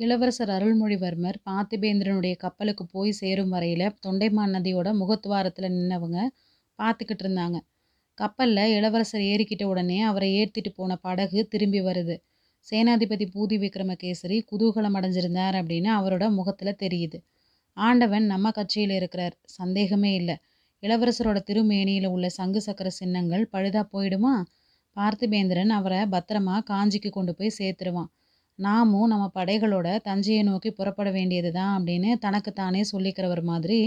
இளவரசர் அருள்மொழிவர்மர் பார்த்திபேந்திரனுடைய கப்பலுக்கு போய் சேரும் வரையில் தொண்டைமான் நதியோட முகத்துவாரத்தில் நின்னவங்க பார்த்துக்கிட்டு இருந்தாங்க. கப்பலில் இளவரசர் ஏறிக்கிட்ட உடனே அவரை ஏற்றிட்டு போன படகு திரும்பி வருது. சேனாதிபதி பூதி விக்ரமகேசரி குதூகலம் அடைஞ்சிருந்தார் அப்படின்னு அவரோட முகத்தில் தெரியுது. ஆண்டவன் நம்ம கட்சியில் இருக்கிறார் சந்தேகமே இல்லை. இளவரசரோட திருமேனியில் உள்ள சங்கு சக்கர சின்னங்கள் பழுதா போயிடுமா? பார்த்திபேந்திரன் அவரை பத்திரமா காஞ்சிக்கு கொண்டு போய் சேர்த்துருவான். நாமும் நம்ம படைகளோட தஞ்சையை நோக்கி புறப்பட வேண்டியது தான் அப்படின்னு தனக்குத்தானே சொல்லிக்கிறவர் மாதிரி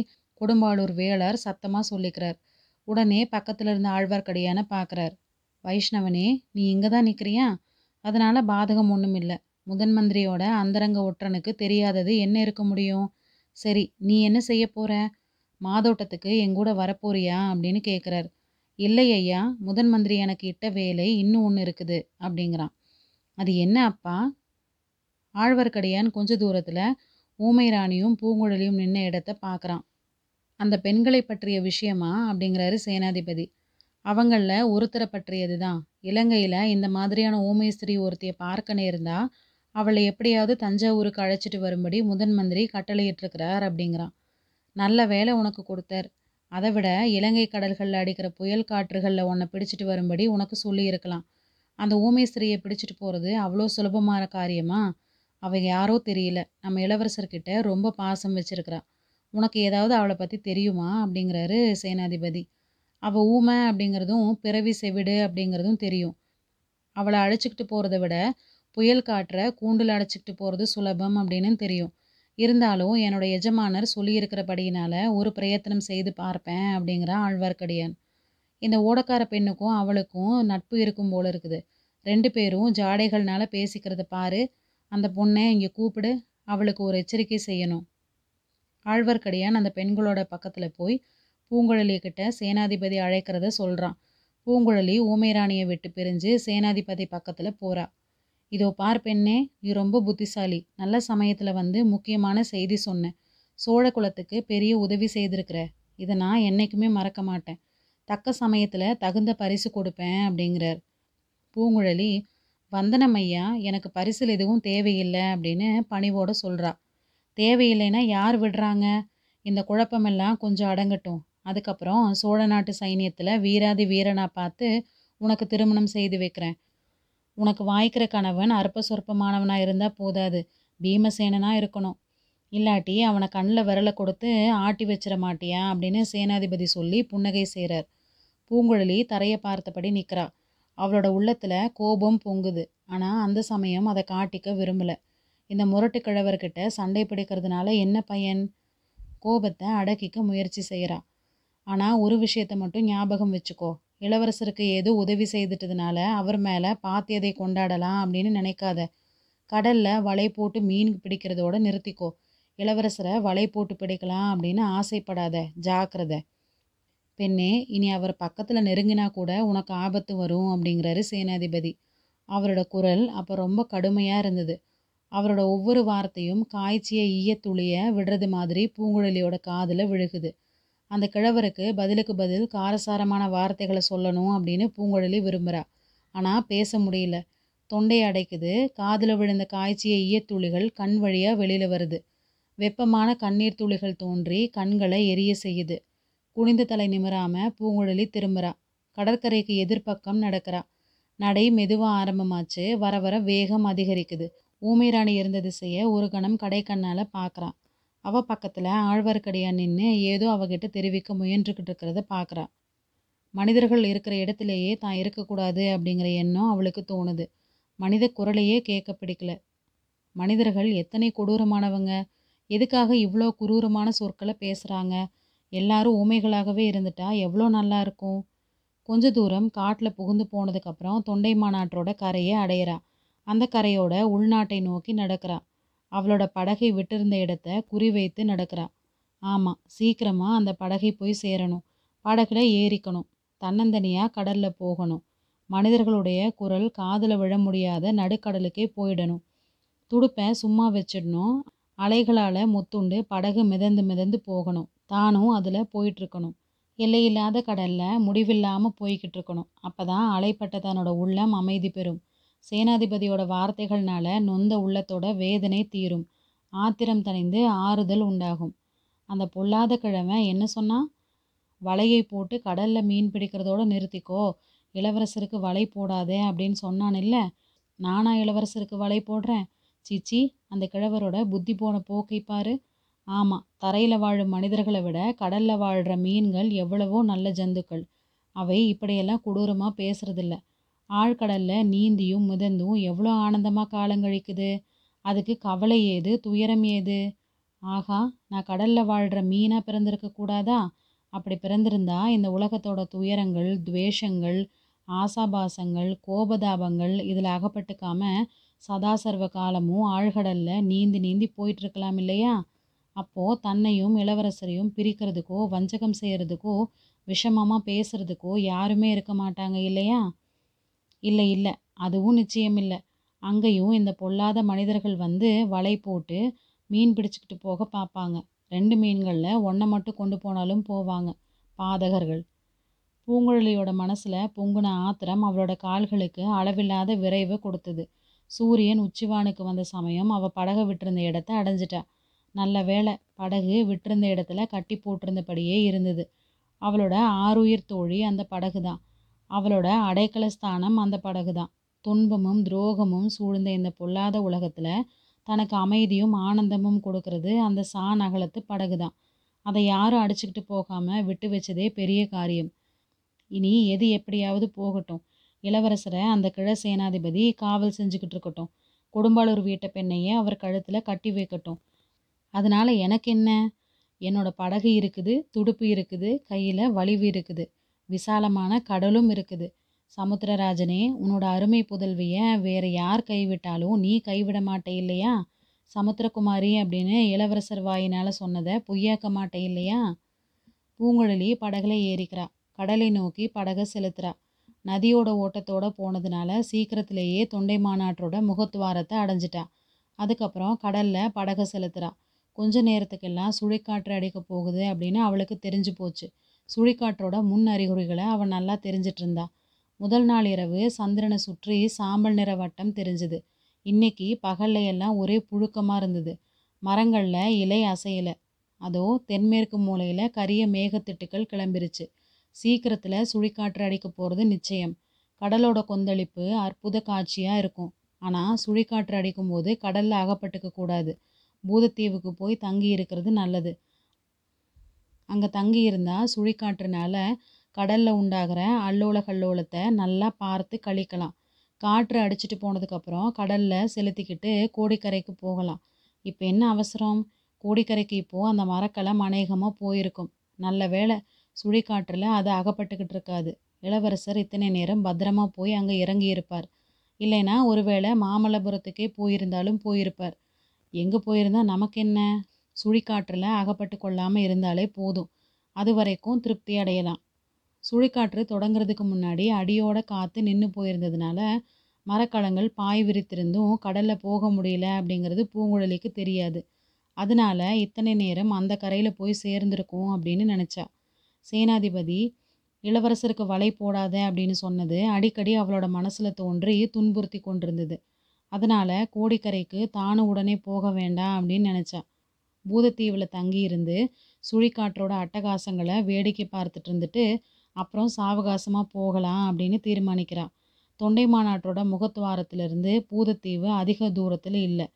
கொடும்பாளூர் வேளார் சத்தமாக சொல்லிக்கிறார். உடனே பக்கத்தில் இருந்த ஆழ்வார்க்கடியான பார்க்குறார் வைஷ்ணவனே நீ இங்கே தான் நிற்கிறியா அதனால் பாதகம் ஒன்றும் இல்லை முதன் மந்திரியோட அந்தரங்க ஒற்றனுக்கு தெரியாதது என்ன இருக்க முடியும்? சரி நீ என்ன செய்ய போகிற மாதோட்டத்துக்கு எங்கூட வரப்போறியா? அப்படின்னு கேட்குறார் இல்லை ஐயா முதன் மந்திரி எனக்கு இட்ட வேலை இன்னும் ஒன்று இருக்குது அப்படிங்கிறான். அது என்ன அப்பா? ஆழ்வார்க்கடியான் கொஞ்ச தூரத்தில் ஊமை ராணியும் பூங்குழலியும் நின்ன இடத்த பார்க்குறான் அந்த பெண்களை பற்றிய விஷயமா? அப்படிங்கிறாரு சேனாதிபதி. அவங்களில் ஒருத்தரை பற்றியது தான் இலங்கையில் இந்த மாதிரியான ஊமேஸ்திரி ஒருத்தியை பார்க்க நேர்ந்தா அவளை எப்படியாவது தஞ்சாவூருக்கு அழைச்சிட்டு வரும்படி முதன் மந்திரி கட்டளையிட்டிருக்கிறார் அப்படிங்கிறான். நல்ல வேலை உனக்கு கொடுத்தார். அதை விட இலங்கை கடல்களில் அடிக்கிற புயல் காற்றுகளில் உன்னை பிடிச்சிட்டு வரும்படி உனக்கு சொல்லியிருக்கலாம். அந்த ஊமேஸ்திரியை பிடிச்சிட்டு போகிறது அவ்வளோ சுலபமான காரியமா? அவள் யாரோ தெரியல. நம்ம இளவரசர்கிட்ட ரொம்ப பாசம் வச்சிருக்கிறா. உனக்கு ஏதாவது அவளை பற்றி தெரியுமா? அப்படிங்கிறாரு சேனாதிபதி. அவள் ஊமை அப்படிங்கிறதும் பிறவி செவிடு அப்படிங்கிறதும் தெரியும். அவளை அழைச்சிக்கிட்டு போகிறத விட புயல் காற்ற கூண்டில் அடைச்சிக்கிட்டு போகிறது சுலபம் அப்படின்னு தெரியும். இருந்தாலும் என்னோட எஜமானர் சொல்லியிருக்கிறபடியினால ஒரு பிரயத்தனம் செய்து பார்ப்பேன் அப்படிங்கிற ஆழ்வார்க்கடியான். இந்த ஓடக்கார பெண்ணுக்கும் அவளுக்கும் நட்பு இருக்கும் போல இருக்குது. ரெண்டு பேரும் ஜாடைகள்னால பேசிக்கிறத பாரு. அந்த பொண்ணை இங்கே கூப்பிடு அவளுக்கு ஒரு எச்சரிக்கை செய்யணும். ஆழ்வார்க்கடியான் அந்த பெண்களோட பக்கத்தில் போய் பூங்குழலி கிட்ட சேனாதிபதி அழைக்கிறத சொல்கிறான் பூங்குழலி ஊமைராணியை விட்டு பிரிஞ்சு சேனாதிபதி பக்கத்தில் போகிறா இதோ பார் பெண்ணே நீ ரொம்ப புத்திசாலி. நல்ல சமயத்தில் வந்து முக்கியமான செய்தி சொன்னேன் சோழ குலத்துக்கு பெரிய உதவி செய்திருக்கிற. இதை நான் என்றைக்குமே மறக்க மாட்டேன். தக்க சமயத்தில் தகுந்த பரிசு கொடுப்பேன் அப்படிங்கிறார். பூங்குழலி வந்தனம் ஐயா எனக்கு பரிசில் எதுவும் தேவையில்லை அப்படின்னு பணிவோடு சொல்கிறா தேவையில்லைன்னா யார் விடுறாங்க? இந்த குழப்பமெல்லாம் கொஞ்சம் அடங்கட்டும். அதுக்கப்புறம் சோழ நாட்டு சைனியத்தில் வீராதி வீரனாக பார்த்து உனக்கு திருமணம் செய்து வைக்கிறேன். உனக்கு வாய்க்கிற கணவன் அற்ப சொற்பமானவனாக இருந்தால் போதாது. பீமசேனனாக இருக்கணும். இல்லாட்டி அவனை கண்ணில் விரலை கொடுத்து ஆட்டி வச்சிட மாட்டியா? அப்படின்னு சேனாதிபதி சொல்லி புன்னகை செய்கிறார் பூங்குழலி தரையை பார்த்தபடி நிற்கிறா அவளோட உள்ளத்தில் கோபம் பொங்குது. ஆனால் அந்த சமயம் அதை காட்டிக்க விரும்பலை. இந்த முரட்டு கிழவர்கிட்ட சண்டை பிடிக்கிறதுனால என்ன பையன்? கோபத்தை அடக்கிக்க முயற்சி செய்கிறா ஆனால் ஒரு விஷயத்தை மட்டும் ஞாபகம் வச்சுக்கோ. இளவரசருக்கு ஏதோ உதவி செய்துட்டதுனால அவர் மேலே பாத்தியதை கொண்டாடலாம் அப்படின்னு நினைக்காத. கடலில் வலை போட்டு மீன் பிடிக்கிறதோட நிறுத்திக்கோ. இளவரசரை வலை போட்டு பிடிக்கலாம் அப்படின்னு ஆசைப்படாத. ஜாக்கிரதை. பெண்ணே இனி அவர் பக்கத்தில் நெருங்கினா கூட உனக்கு ஆபத்து வரும் அப்படிங்கிறாரு சேனாதிபதி. அவரோட குரல் அப்போ ரொம்ப கடுமையாக இருந்தது. அவரோட ஒவ்வொரு வார்த்தையும் காய்ச்சிய ஈயத்துளிய விடுறது மாதிரி பூங்குழலியோட காதில் விழுகுது. அந்த கிழவருக்கு பதிலுக்கு பதில் காரசாரமான வார்த்தைகளை சொல்லணும் அப்படின்னு பூங்குழலி விரும்புகிறா ஆனால் பேச முடியல. தொண்டை அடைக்குது. காதில் விழுந்த காய்ச்சிய ஈயத்துளிகள் கண் வழியாக வெளியில் வருது. வெப்பமான கண்ணீர் துளிகள் தோன்றி கண்களை எரிய செய்யுது. குனிந்த தலை நிமிராம பூங்குழலி திரும்புறா. கடற்கரைக்கு எதிர்ப்பக்கம் நடக்கிறா. நடை மெதுவாக ஆரம்பமாச்சு. வர வர வேகம் அதிகரிக்குது. ஊமைராணி இருந்த திசையை ஒரு கணம் கடை கண்ணால் பார்க்குறான் அவ பக்கத்தில் ஆழ்வார்க்கடியான் நின்று ஏதோ அவகிட்ட தெரிவிக்க முயன்றுக்கிட்டு இருக்கிறத பார்க்குறா மனிதர்கள் இருக்கிற இடத்துலையே தான் இருக்கக்கூடாது அப்படிங்கிற எண்ணம் அவளுக்கு தோணுது. மனித குரலையே கேட்க பிடிக்கல. மனிதர்கள் எத்தனை கொடூரமானவங்க? எதுக்காக இவ்வளோ குரூரமான சொற்களை பேசுகிறாங்க எல்லாரும் ஊமைகளாகவே இருந்துட்டா? எவ்வளோ நல்லா இருக்கும். கொஞ்ச தூரம் காட்டில் புகுந்து போனதுக்கப்புறம் தொண்டை மாநாட்டோட கரையை அடையிறா. அந்த கரையோட உள்நாட்டை நோக்கி நடக்கிறா. அவளோட படகை விட்டிருந்த இடத்த குறிவைத்து நடக்கிறா. ஆமாம் சீக்கிரமாக அந்த படகை போய் சேரணும். படகுல ஏறிக்கணும். தன்னந்தனியாக கடலில் போகணும். மனிதர்களுடைய குரல் காதில் விழ முடியாத நடுக்கடலுக்கே போயிடணும். துடுப்பை சும்மா வச்சிடணும். அலைகளால் முத்துண்டு படகு மிதந்து மிதந்து போகணும். தானும் அதில் போயிட்டுருக்கணும். எல்லையில்லாத கடலில் முடிவில்லாமல் போய்கிட்டு இருக்கணும் அப்போ தான் அலைப்பட்ட தன்னோட உள்ளம் அமைதி பெறும். சேனாதிபதியோட வார்த்தைகள்னால நொந்த உள்ளத்தோட வேதனை தீரும். ஆத்திரம் தணிந்து ஆறுதல் உண்டாகும். அந்த பொல்லாத கிழவன் என்ன சொன்னால் வலையை போட்டு கடலில் மீன் பிடிக்கிறதோட நிறுத்திக்கோ. இளவரசருக்கு வலை போடாதே அப்படின்னு சொன்னான் இல்லை? நானா இளவரசருக்கு வலை போடுறேன். சிச்சி அந்த கிழவரோட புத்தி போன போக்கை பாரு. ஆமாம் தரையில் வாழும் மனிதர்களை விட கடலில் வாழ்கிற மீன்கள் எவ்வளவோ நல்ல ஜந்துக்கள். அவை இப்படியெல்லாம் கொடூரமாக பேசுறதில்ல. ஆழ்கடலில் நீந்தியும் மிதந்தும் எவ்வளோ ஆனந்தமாக காலங்கழிக்குது அதுக்கு கவலை ஏது? துயரம் ஏது? ஆகா நான் கடலில் வாழ்கிற மீனாக பிறந்திருக்க கூடாதா? அப்படி பிறந்திருந்தா இந்த உலகத்தோட துயரங்கள் துவேஷங்கள் ஆசாபாசங்கள் கோபதாபங்கள் இதில் அகப்பட்டுக்காம சதாசர்வ காலமும் ஆழ்கடலில் நீந்தி நீந்தி போயிட்டுருக்கலாம் இல்லையா? அப்போது தன்னையும் இளவரசரையும் பிரிக்கிறதுக்கோ வஞ்சகம் செய்கிறதுக்கோ விஷமமாக பேசுகிறதுக்கோ யாருமே இருக்க மாட்டாங்க இல்லையா? இல்லை இல்லை. அதுவும் நிச்சயம் இல்லை. அங்கேயும் இந்த பொல்லாத மனிதர்கள் வந்து வலை போட்டு மீன் பிடிச்சிக்கிட்டு போக பார்ப்பாங்க. ரெண்டு மீன்களில் ஒன்றை மட்டும் கொண்டு போனாலும் போவாங்க பாதகர்கள். பூங்குழலியோட மனசில் பொங்குன ஆத்திரம் அவளோட கால்களுக்கு அளவில்லாத விரைவை கொடுத்தது. சூரியன் உச்சிவானுக்கு வந்த சமயம் அவள் படகை விட்டிருந்த இடத்த அடைஞ்சிட்டா. நல்ல வேலை படகு விட்டிருந்த இடத்துல கட்டி போட்டிருந்தபடியே இருந்தது. அவளோட ஆறுயிர் தோழி அந்த படகு தான் அவளோட அடைக்கல ஸ்தானம் அந்த படகு தான் துன்பமும் துரோகமும் சூழ்ந்த இந்த பொல்லாத உலகத்தில் தனக்கு அமைதியும் ஆனந்தமும் கொடுக்கறது அந்த சா அகலத்து படகு தான் அதை யாரும் அடிச்சுக்கிட்டு போகாமல் விட்டு வச்சதே பெரிய காரியம். இனி எது எப்படியாவது போகட்டும். இளவரசரை அந்த கிழ சேனாதிபதி காவல் செஞ்சுக்கிட்டு இருக்கட்டும். கொடும்பாளூர் வீட்டை பெண்ணையே அவர் கழுத்தில் கட்டி வைக்கட்டும். அதனால் எனக்கு என்ன? என்னோட படகு இருக்குது துடுப்பு இருக்குது கையில் வலிவு இருக்குது விசாலமான கடலும் இருக்குது. சமுத்திரராஜனே உன்னோட அருமை புதல்வியை வேறு யார் கைவிட்டாலும் நீ கைவிட மாட்டே இல்லையா? சமுத்திரகுமாரி அப்படின்னு இளவரசர் வாயினால் சொன்னதை பொய்யாக்க மாட்டே இல்லையா? பூங்குழலி படகுல ஏறிக்கிறா. கடலை நோக்கி படகை செலுத்துறா. நதியோட ஓட்டத்தோட போனதுனால சீக்கிரத்திலேயே தொண்டை மாநாட்டோட முகத்துவாரத்தை அடைஞ்சிட்டா. அதுக்கப்புறம் கடலில் படகை செலுத்துறா. கொஞ்ச நேரத்துக்கெல்லாம் சுழிக்காற்று அடிக்க போகுது அப்படின்னு அவளுக்கு தெரிஞ்சு போச்சு. சுழிக்காற்றோட முன் அறிகுறிகளை அவள் நல்லா தெரிஞ்சிட்டு இருந்தா முதல் நாள் இரவு சந்திரனை சுற்றி சாம்பல் நிற வட்டம் தெரிஞ்சுது. இன்னைக்கு பகல்ல எல்லாம் ஒரே புழுக்கமாக இருந்தது. மரங்களில் இலை அசையலை. அதோ தென்மேற்கு மூலையில் கரிய மேகத்திட்டுக்கள் கிளம்பிருச்சு. சீக்கிரத்தில் சுழிக்காற்று அடிக்க போகிறது நிச்சயம். கடலோட கொந்தளிப்பு அற்புத காட்சியாக இருக்கும். ஆனால் சுழிக்காற்று அடிக்கும்போது கடலில் அகப்பட்டுக்க கூடாது. பூதத்தீவுக்கு போய் தங்கி இருக்கிறது நல்லது. அங்கே தங்கி இருந்தால் சுழிக்காற்றுனால கடலில் உண்டாகிற அல்லோல கல்லோலத்தை நல்லா பார்த்து கழிக்கலாம். காற்று அடிச்சிட்டு போனதுக்கப்புறம் கடலில் செலுத்திக்கிட்டு கோடிக்கரைக்கு போகலாம். இப்போ என்ன அவசரம்? கோடிக்கரைக்கு இப்போது அந்த மரக்கலம் அநேகமாக போயிருக்கும். நல்ல வேலை சுழிக்காற்றில் அது அகப்பட்டுக்கிட்டு இருக்காது. இளவரசர் இத்தனை நேரம் பத்திரமா போய் அங்கே இறங்கியிருப்பார். இல்லைன்னா ஒருவேளை மாமல்லபுரத்துக்கே போயிருந்தாலும் போயிருப்பார். எங்கே போயிருந்தால் நமக்கு என்ன? சுழிக்காற்றில் அகப்பட்டு கொள்ளாமல் இருந்தாலே போதும். அது வரைக்கும் திருப்தி அடையலாம். சுழிக்காற்று தொடங்குறதுக்கு முன்னாடி அடியோட காற்று நின்று போயிருந்ததுனால மரக்கலங்கள் பாய் விரித்திருந்தும் கடலில் போக முடியல அப்படிங்கிறது பூங்குழலிக்கு தெரியாது. அதனால இத்தனை நேரம் அந்த கரையில் போய் சேர்ந்திருக்கும் அப்படின்னு நினச்சா. சேனாதிபதி இளவரசருக்கு வலை போடாத அப்படின்னு சொன்னது அடிக்கடி அவளோட மனசில் தோன்றி துன்புறுத்தி கொண்டிருந்தது. அதனால் கோடிக்கரைக்கு தானும் உடனே போக வேண்டாம் அப்படின்னு நினச்சா. பூதத்தீவில் தங்கியிருந்து சுழிக்காற்றோட அட்டகாசங்களை வேடிக்கை பார்த்துட்டு இருந்துட்டு அப்புறம் சாவகாசமாக போகலாம் அப்படின்னு தீர்மானிக்கிறா. தொண்டை மாநாட்டோட முகத்துவாரத்திலிருந்து பூதத்தீவு அதிக தூரத்தில் இல்லை.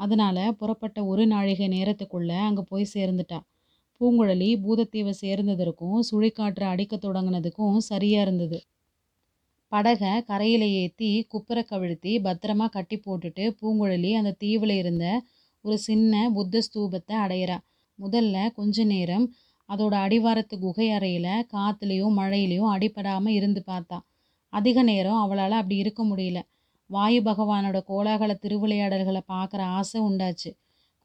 அதனால் புறப்பட்ட ஒரு நாழிகை நேரத்துக்குள்ளே அங்கே போய் சேர்ந்துட்டா. பூங்குழலி பூதத்தீவை சேர்ந்ததற்கும் சுழிக்காற்று அடிக்க தொடங்கினதுக்கும் சரியாக இருந்தது. படகை கரையில் ஏற்றி குப்புற கவிழ்த்தி பத்திரமா கட்டி போட்டுட்டு பூங்குழலி அந்த தீவில் இருந்த ஒரு சின்ன புத்த ஸ்தூபத்தை அடையிறா. முதல்ல கொஞ்ச நேரம் அதோட அடிவாரத்து குகை அறையில் காற்றுலேயும் மழையிலையும் அடிபடாமல் இருந்து பார்த்தா. அதிக நேரம் அவளால் அப்படி இருக்க முடியல. வாயு பகவானோட கோலாகல திருவிளையாடல்களை பார்க்குற ஆசை உண்டாச்சு.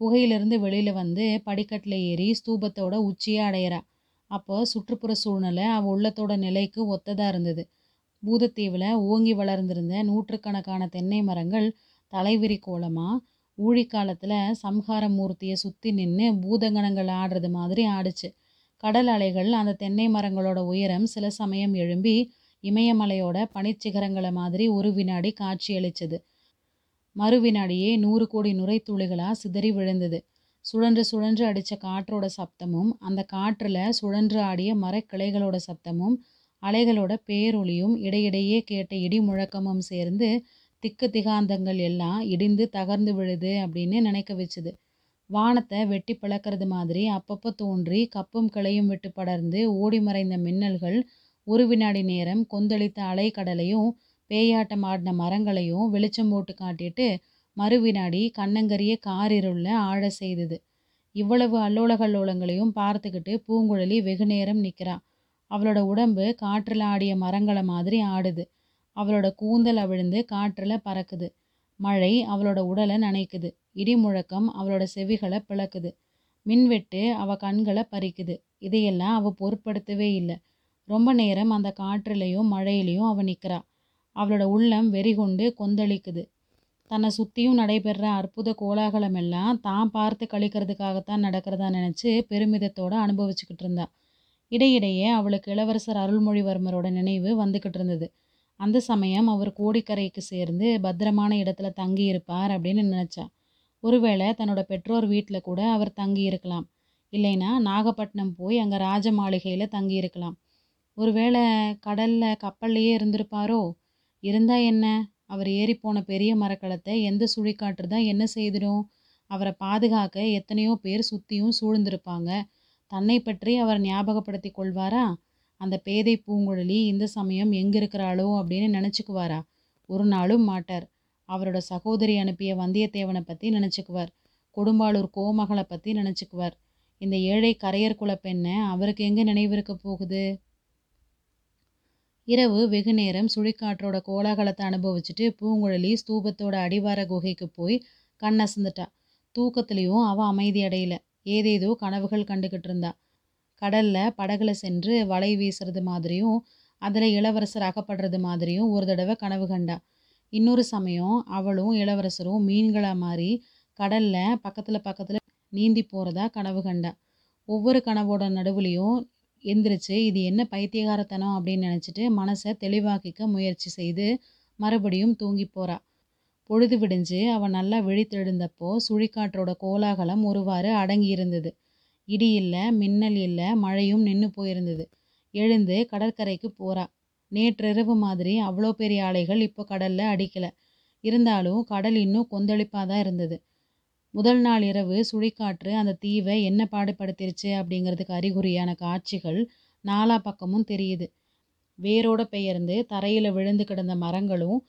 குகையிலிருந்து வெளியில் வந்து படிக்கட்டில் ஏறி ஸ்தூபத்தோட உச்சியை அடையிறா. அப்போ சுற்றுப்புற சூழ்நிலை அவள் உள்ளத்தோட நிலைக்கு ஒத்ததாக இருந்தது. பூதத்தீவில் ஓங்கி வளர்ந்திருந்த நூற்றுக்கணக்கான தென்னை மரங்கள் தலைவிரி கோலமாக ஊழிக்காலத்தில் சம்ஹார மூர்த்தியை சுற்றி நின்று பூதகணங்கள் ஆடுறது மாதிரி ஆடுச்சு கடல் அலைகள் அந்த தென்னை மரங்களோட உயரம் சில சமயம் எழும்பி இமயமலையோட பனிச்சிகரங்களை மாதிரி ஒரு வினாடி காட்சியளிச்சது. மறு வினாடியே நூறு கோடி நுரைத்துளிகளா சிதறி விழுந்தது. சுழன்று சுழன்று அடித்த காற்றோட சப்தமும் அந்த காற்றில் சுழன்று ஆடிய மரக்கிளைகளோட சப்தமும் அலைகளோட பேரொளியும் இடையிடையே கேட்ட இடி முழக்கமும் சேர்ந்து திக்கு திகாந்தங்கள் எல்லாம் இடிந்து தகர்ந்து விழுது அப்படின்னு நினைக்க வச்சுது. வானத்தை வெட்டி பிளக்கிறது மாதிரி அப்பப்போ தோன்றி கப்பும் கிளையும் விட்டு படர்ந்து ஓடி மறைந்த மின்னல்கள் ஒரு வினாடி நேரம் கொந்தளித்த அலைக்கடலையும் பேயாட்டம் ஆடின மரங்களையும் வெளிச்சம் போட்டு காட்டிட்டு மறு வினாடி கன்னங்கரிய காரிருள்ல ஆழச் செய்தது. இவ்வளவு அல்லோலகல்லோலங்களையும் பார்த்துக்கிட்டு பூங்குழலி வெகுநேரம் நிற்கிறான் அவளோட உடம்பு காற்றில் ஆடிய மரங்களை மாதிரி ஆடுது. அவளோட கூந்தல் அவிழ்ந்து காற்றில் பறக்குது. மழை அவளோட உடலை நனைக்குது. இடி முழக்கம் அவளோட செவிகளை பிளக்குது. மின்வெட்டு அவ கண்களை பறிக்குது. இதையெல்லாம் அவ பொருட்படுத்தவே இல்லை ரொம்ப நேரம் அந்த காற்றுலயும் மழையிலையும் அவ நிற்கிறா அவளோட உள்ளம் வெறிகொண்டு கொந்தளிக்குது. தன்னை சுற்றியும் நடைபெற அற்புத கோலாகலமெல்லாம் தான் பார்த்து கழிக்கிறதுக்காகத்தான் நடக்கிறதா நினச்சி பெருமிதத்தோடு அனுபவிச்சுக்கிட்டு இருந்தாள் இடையிடையே அவளுக்கு இளவரசர் அருள்மொழிவர்மரோட நினைவு வந்துக்கிட்டு இருந்தது. அந்த சமயம் அவர் கோடிக்கரைக்கு சேர்ந்து பத்திரமான இடத்துல தங்கியிருப்பார் அப்படின்னு நினச்சா ஒருவேளை தன்னோட பெற்றோர் வீட்டில் கூட அவர் தங்கியிருக்கலாம். இல்லைன்னா நாகப்பட்டினம் போய் அங்கே ராஜ மாளிகையில தங்கியிருக்கலாம். ஒருவேளை கடலில் கப்பல்லையே இருந்திருப்பாரோ? இருந்தால் என்ன? அவர் ஏறிப்போன பெரிய மரக்கலத்தை எந்த சுழிக்காற்று தான் என்ன செய்திடும்? அவரை பாதுகாக்க எத்தனையோ பேர் சுற்றியும் சூழ்ந்திருப்பாங்க. தன்னை பற்றி அவர் ஞாபகப்படுத்திக் கொள்வாரா? அந்த பேதை பூங்குழலி இந்த சமயம் எங்கிருக்கிறாளோ அப்படின்னு நினச்சிக்குவாரா ஒரு நாளும் மாட்டார். அவரோட சகோதரி அனுப்பிய வந்தியத்தேவனை பற்றி நினச்சிக்குவார் கொடும்பாளூர் கோமகளை பற்றி நினச்சிக்குவார் இந்த ஏழை கரையர் பெண்ணை அவருக்கு எங்கே நினைவிருக்க போகுது? இரவு வெகு நேரம் சுழிக்காற்றோட கோலாகலத்தை அனுபவிச்சுட்டு பூங்குழலி ஸ்தூபத்தோட அடிவார குகைக்கு போய் கண்ணசந்துட்டா தூக்கத்துலேயும் அவள் அமைதி அடையலை ஏதேதோ கனவுகள் கண்டுகிட்டு இருந்தா. கடல்ல படகுல சென்று வலை வீசுறது மாதிரியும் அதில் இளவரசர் அகப்படுறது மாதிரியும் ஒரு தடவை கனவு கண்டா. இன்னொரு சமயம் அவளும் இளவரசரும் மீன்களாக மாறி கடல்ல பக்கத்தில் பக்கத்தில் நீந்தி போகிறதா கனவு கண்டா. ஒவ்வொரு கனவோட நடுவுலையும் எந்திரிச்சு இது என்ன பைத்தியக்காரத்தனம் அப்படின்னு நினச்சிட்டு மனசை தெளிவாக்கிக்க முயற்சி செய்து மறுபடியும் தூங்கி போகிறாள் பொழுது விடிஞ்சு அவன் நல்லா விழித்தெழுந்தப்போ சுழிக்காற்றோட கோலாகலம் ஒருவாறு அடங்கியிருந்தது. இடி இல்லை மின்னல் இல்லை மழையும் நின்று போயிருந்தது. எழுந்து கடற்கரைக்கு போறா. நேற்றிரவு மாதிரி அவ்வளோ பெரிய அலைகள் இப்போ கடல்ல அடிக்கல. இருந்தாலும் கடல் இன்னும் கொந்தளிப்பாதான் இருந்தது. முதல் நாள் இரவு சுழிக்காற்று அந்த தீவை என்ன பாடுபடுத்திருச்சு அப்படிங்கிறதுக்கு அறிகுறியான காட்சிகள் நாலா பக்கமும் தெரியுது. வேரோட பெயர்ந்து தரையில் விழுந்து கிடந்த மரங்களும்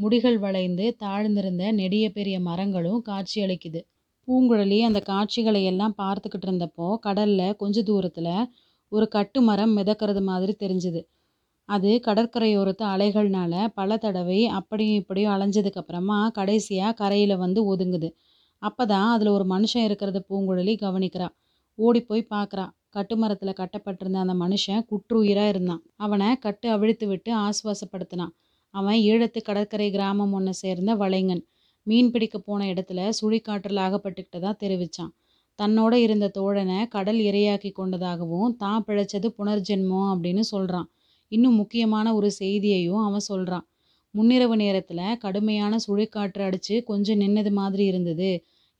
முடிகள் வளைந்து தாழ்ந்திருந்த நெடிய பெரிய மரங்களும் காட்சியளிக்குது. பூங்குழலி அந்த காட்சிகளை எல்லாம் பார்த்துக்கிட்டு இருந்தப்போ கடல்ல கொஞ்ச தூரத்துல ஒரு கட்டு மரம் மிதக்கிறது மாதிரி தெரிஞ்சுது. அது கடற்கரையோரத்து அலைகள்னால பல தடவை அப்படியும் இப்படியும் அலைஞ்சதுக்கு அப்புறமா கடைசியா கரையில வந்து ஒதுங்குது. அப்பதான் அதுல ஒரு மனுஷன் இருக்கிறத பூங்குழலி கவனிக்கிறா. ஓடிப்போய் பார்க்குறா கட்டுமரத்தில் கட்டப்பட்டிருந்த அந்த மனுஷன் குற்றுயிராக இருந்தான். அவனை கட்டு அவிழ்த்து விட்டு ஆஸ்வாசப்படுத்தினான் அவன் ஈழத்து கடற்கரை கிராமம் ஒன்று சேர்ந்த வலைங்கன் மீன் பிடிக்க போன இடத்துல சுழிக்காற்றல் ஆகப்பட்டுக்கிட்டு தான் தெரிவிச்சான். தன்னோட இருந்த தோழனை கடல் இரையாக்கிக் கொண்டதாகவும் தான் பிழைச்சது புனர்ஜென்மம் அப்படின்னு சொல்கிறான் இன்னும் முக்கியமான ஒரு செய்தியையும் அவன் சொல்கிறான் முன்னிரவு நேரத்தில் கடுமையான சுழிக்காற்று அடித்து கொஞ்சம் நின்னது மாதிரி இருந்தது.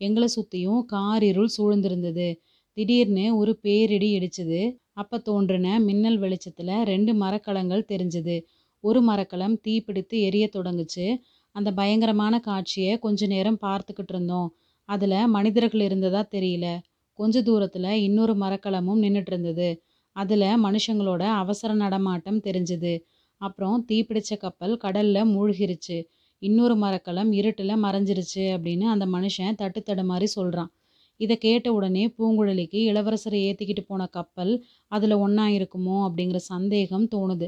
எங்களை சுற்றியும் காரிருள் சூழ்ந்திருந்தது. திடீர்னு ஒரு பேரிடி இடிச்சது அப்போ தோன்றின மின்னல் வெளிச்சத்தில் ரெண்டு மரக்கலங்கள் தெரிஞ்சுது. ஒரு மரக்கலம் தீப்பிடித்து எரிய தொடங்குச்சு. அந்த பயங்கரமான காட்சியை கொஞ்ச நேரம் பார்த்துக்கிட்டு இருந்தோம். அதில் மனிதர்கள் இருந்ததா தெரியல. கொஞ்ச தூரத்தில் இன்னொரு மரக்கலமும் நின்றுட்டு இருந்தது. அதில் மனுஷங்களோட அவசர நடமாட்டம் தெரிஞ்சுது. அப்புறம் தீப்பிடிச்ச கப்பல் கடலில் மூழ்கிருச்சு. இன்னொரு மரக்கலம் இருட்டில் மறைஞ்சிருச்சு அப்படின்னு அந்த மனுஷன் தட்டு மாதிரி சொல்கிறான் இதை கேட்ட உடனே பூங்குழலிக்கு இளவரசரை ஏற்றிக்கிட்டு போன கப்பல் அதில் ஒன்றா இருக்குமோ அப்படிங்கிற சந்தேகம் தோணுது.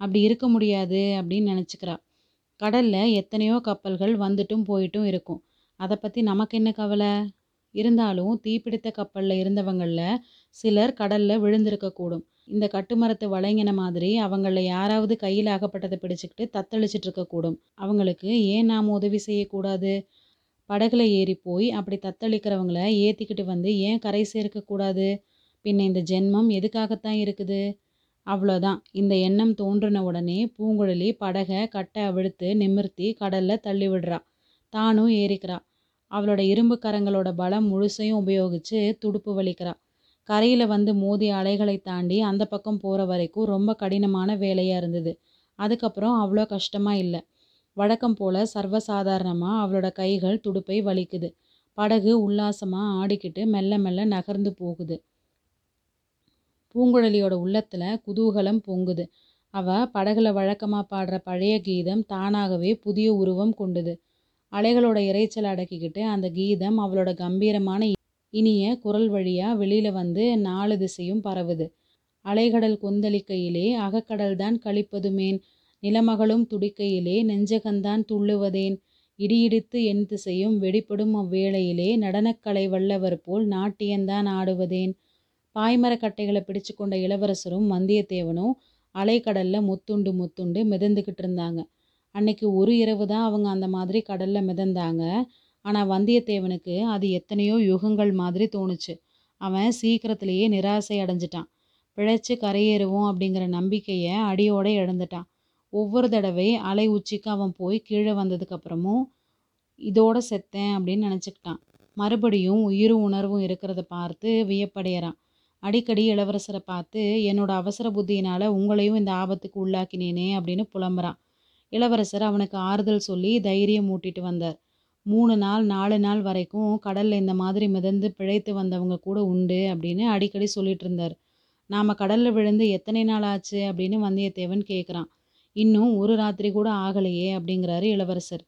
அப்படி இருக்க முடியாது அப்படின்னு நினச்சிக்கிறா கடலில் எத்தனையோ கப்பல்கள் வந்துட்டும் போயிட்டும் இருக்கும். அதை பற்றி நமக்கு என்ன கவலை? இருந்தாலும் தீப்பிடித்த கப்பலில் இருந்தவங்களில் சிலர் கடலில் விழுந்திருக்கக்கூடும். இந்த கட்டுமரத்து வளைங்கின மாதிரி அவங்கள யாராவது கையில் ஆகப்பட்டதை பிடிச்சிக்கிட்டு தத்தளிச்சிட்டு இருக்கக்கூடும். அவங்களுக்கு ஏன் நாம் உதவி செய்யக்கூடாது? படகுல ஏறி போய் அப்படி தத்தளிக்கிறவங்கள ஏற்றிக்கிட்டு வந்து ஏன் கரை சேர்க்கக்கூடாது பின்ன இந்த ஜென்மம் எதுக்காகத்தான் இருக்குது? அவ்வளோதான். இந்த எண்ணம் தோன்றின உடனே பூங்குழலி படகை கட்டை அவிழ்த்து நிமிர்த்தி கடல்ல தள்ளி விடுறா தானும் ஏறிக்கிறா. அவளோட இரும்பு கரங்களோட பலம் முழுசையும் உபயோகிச்சு துடுப்பு வலிக்கிறா. கரையில் வந்து மோதிய அலைகளை தாண்டி அந்த பக்கம் போகிற வரைக்கும் ரொம்ப கடினமான வேலையாக இருந்தது. அதுக்கப்புறம் அவ்வளோ கஷ்டமாக இல்லை. வழக்கம் போல் சர்வசாதாரணமாக அவளோட கைகள் துடுப்பை வலிக்குது. படகு உல்லாசமாக ஆடிக்கிட்டு மெல்ல மெல்ல நகர்ந்து போகுது. பூங்குழலியோட உள்ளத்தில் குதூகலம் பொங்குது. அவ படகுல வழக்கமாக பாடுற பழைய கீதம் தானாகவே புதிய உருவம் கொண்டுது. அலைகளோட இறைச்சல் அடக்கிக்கிட்டு அந்த கீதம் அவளோட கம்பீரமான இனிய குரல் வழியாக வெளியில் வந்து நாலு திசையும் பரவுது. அலைகடல் கொந்தளிக்கையிலே அகக்கடல்தான் கழிப்பதுமேன் நிலமகளும் துடிக்கையிலே நெஞ்சகந்தான் துள்ளுவதேன். இடியிடித்து என் திசையும் வெடிப்படும் அவ்வேளையிலே நடனக்கலை வல்லவர் போல் நாட்டியந்தான் ஆடுவதேன். பாய்மரக்கட்டைகளை பிடிச்சு கொண்ட இளவரசரும் வந்தியத்தேவனும் அலைக்கடலில் முத்துண்டு முத்துண்டு மிதந்துக்கிட்டு இருந்தாங்க. அன்னைக்கு ஒரு இரவு தான் அவங்க அந்த மாதிரி கடலில் மிதந்தாங்க. ஆனால் வந்தியத்தேவனுக்கு அது எத்தனையோ யுகங்கள் மாதிரி தோணுச்சு. அவன் சீக்கிரத்திலேயே நிராசை அடைஞ்சிட்டான். பிழைச்சி கரையேறுவோம் அப்படிங்கிற நம்பிக்கையை அடியோடு இழந்துட்டான். ஒவ்வொரு தடவை அலை உச்சிக்கு அவன் போய் கீழே வந்ததுக்கப்புறமும் இதோட செத்தேன் அப்படின்னு நினச்சிக்கிட்டான். மறுபடியும் உயிரும் உணர்வும் இருக்கிறத பார்த்து வியப்படையிறான். அடிக்கடி இளவரசரை பார்த்து என்னோட அவசர புத்தியினால் உங்களையும் இந்த ஆபத்துக்கு உள்ளாக்கினேனே அப்படின்னு புலம்புறான். இளவரசர் அவனுக்கு ஆறுதல் சொல்லி தைரியம் ஊட்டிட்டு வந்தார். மூணு நாள் நாலு நாள் வரைக்கும் கடலில் இந்த மாதிரி மிதந்து பிழைத்து வந்தவங்க கூட உண்டு அப்படின்னு அடிக்கடி சொல்லிட்டு இருந்தார். நாம் கடலில் விழுந்து எத்தனை நாள் ஆச்சு? அப்படின்னு வந்தியத்தேவன் கேட்குறான் இன்னும் ஒரு ராத்திரி கூட ஆகலையே அப்படிங்கிறாரு இளவரசர்.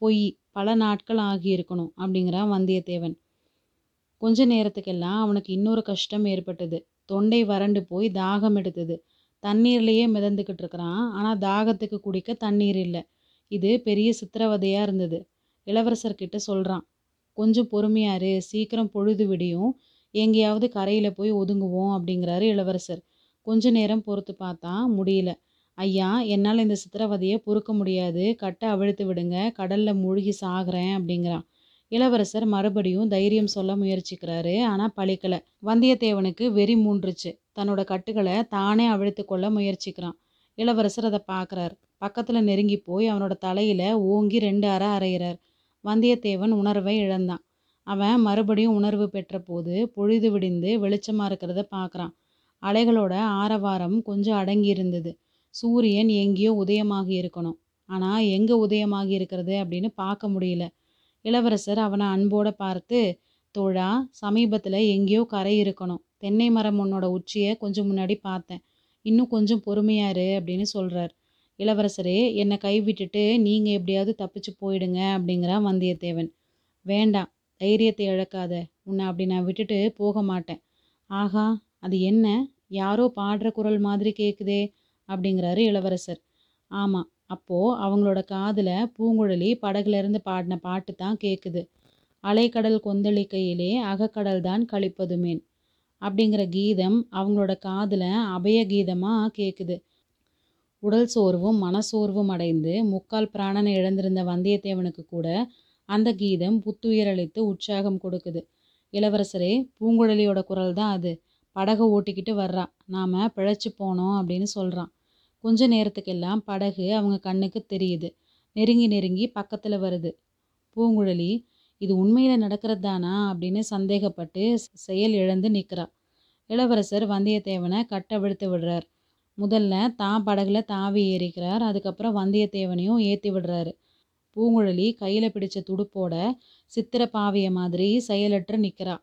பொய் பல நாட்கள் ஆகியிருக்கணும் அப்படிங்கிறான் வந்தியத்தேவன். கொஞ்ச நேரத்துக்கெல்லாம் அவனுக்கு இன்னொரு கஷ்டம் ஏற்பட்டது. தொண்டை வறண்டு போய் தாகம் எடுத்தது. தண்ணீர்லேயே மிதந்துக்கிட்டு இருக்கிறான். ஆனால் தாகத்துக்கு குடிக்க தண்ணீர் இல்லை. இது பெரிய சித்திரவதையாக இருந்தது. இளவரசர்கிட்ட சொல்கிறான் கொஞ்சம் பொறுமையாரு சீக்கிரம் பொழுது விடியும். எங்கேயாவது கரையில் போய் ஒதுங்குவோம் அப்படிங்கிறாரு இளவரசர். கொஞ்ச நேரம் பொறுத்து பார்த்தா முடியல. ஐயா என்னால் இந்த சித்திரவதையை பொறுக்க முடியாது. கட்டை அவிழ்த்து விடுங்க. கடலில் மூழ்கி சாகிறேன் அப்படிங்கிறான். இளவரசர் மறுபடியும் தைரியம் சொல்ல முயற்சிக்கிறாரு. ஆனால் பழிக்கலை. வந்தியத்தேவனுக்கு வெறி மூன்றுச்சு. தன்னோட கட்டுகளை தானே அவிழ்த்து கொள்ள முயற்சிக்கிறான். இளவரசர் அதை பார்க்குறார் பக்கத்தில் நெருங்கி போய் அவனோட தலையில் ஓங்கி ரெண்டு அறை அறையிறார் வந்தியத்தேவன் உணர்வை இழந்தான். அவன் மறுபடியும் உணர்வு பெற்ற போது பொழுது விடிந்து வெளிச்சமாக இருக்கிறத பார்க்குறான் அலைகளோட ஆரவாரம் கொஞ்சம் அடங்கி இருந்தது. சூரியன் எங்கேயோ உதயமாகி இருக்கணும். ஆனால் எங்கே உதயமாகி இருக்கிறது அப்படின்னு பார்க்க முடியல. இளவரசர் அவனை அன்போடு பார்த்து தோழா சமீபத்தில் எங்கேயோ கரை இருக்கணும். தென்னை மரம் உன்னோட உச்சியை கொஞ்சம் முன்னாடி பார்த்தேன். இன்னும் கொஞ்சம் பொறுமையாரு அப்படின்னு சொல்கிறார் இளவரசரே என்னை கைவிட்டுட்டு நீங்கள் எப்படியாவது தப்பிச்சு போயிடுங்க அப்படிங்கிறான் வந்தியத்தேவன். வேண்டாம் தைரியத்தை இழக்காத. உன்னை அப்படி நான் விட்டுட்டு போக மாட்டேன். ஆகா அது என்ன? யாரோ பாடுற குரல் மாதிரி கேட்குதே அப்படிங்கிறாரு இளவரசர். ஆமாம் அப்போது அவங்களோட காதில் பூங்குழலி படகுலேருந்து பாடின பாட்டு தான் கேட்குது அலைக்கடல் கொந்தளிக்கையிலே அகக்கடல் தான் கழிப்பதுமேன் அப்படிங்கிற கீதம் அவங்களோட காதில் அபய கீதமாக கேட்குது உடல் சோர்வும் மனசோர்வும் அடைந்து முக்கால் பிராணனை இழந்திருந்த வந்தியத்தேவனுக்கு கூட அந்த கீதம் புத்துயிரளித்து உற்சாகம் கொடுக்குது. இளவரசரே பூங்குழலியோட குரல் தான் அது. படகை ஓட்டிக்கிட்டு வர்றா. நாம் பிழைச்சி போனோம் அப்படின்னு சொல்கிறான் கொஞ்ச நேரத்துக்கெல்லாம் படகு அவங்க கண்ணுக்கு தெரியுது. நெருங்கி நெருங்கி பக்கத்தில் வருது. பூங்குழலி இது உண்மையில் நடக்கிறது தானா அப்படின்னு சந்தேகப்பட்டு செயல் இழந்து நிற்கிறா இளவரசர் வந்தியத்தேவனை கட்டவிழ்த்து விடுறார். முதல்ல தான் படகுல தாவி ஏறிக்கிறார். அதுக்கப்புறம் வந்தியத்தேவனையும் ஏற்றி விடுறாரு. பூங்குழலி கையில் பிடிச்ச துடுப்போட சித்திர பாவிய மாதிரி செயலற்று நிற்கிறா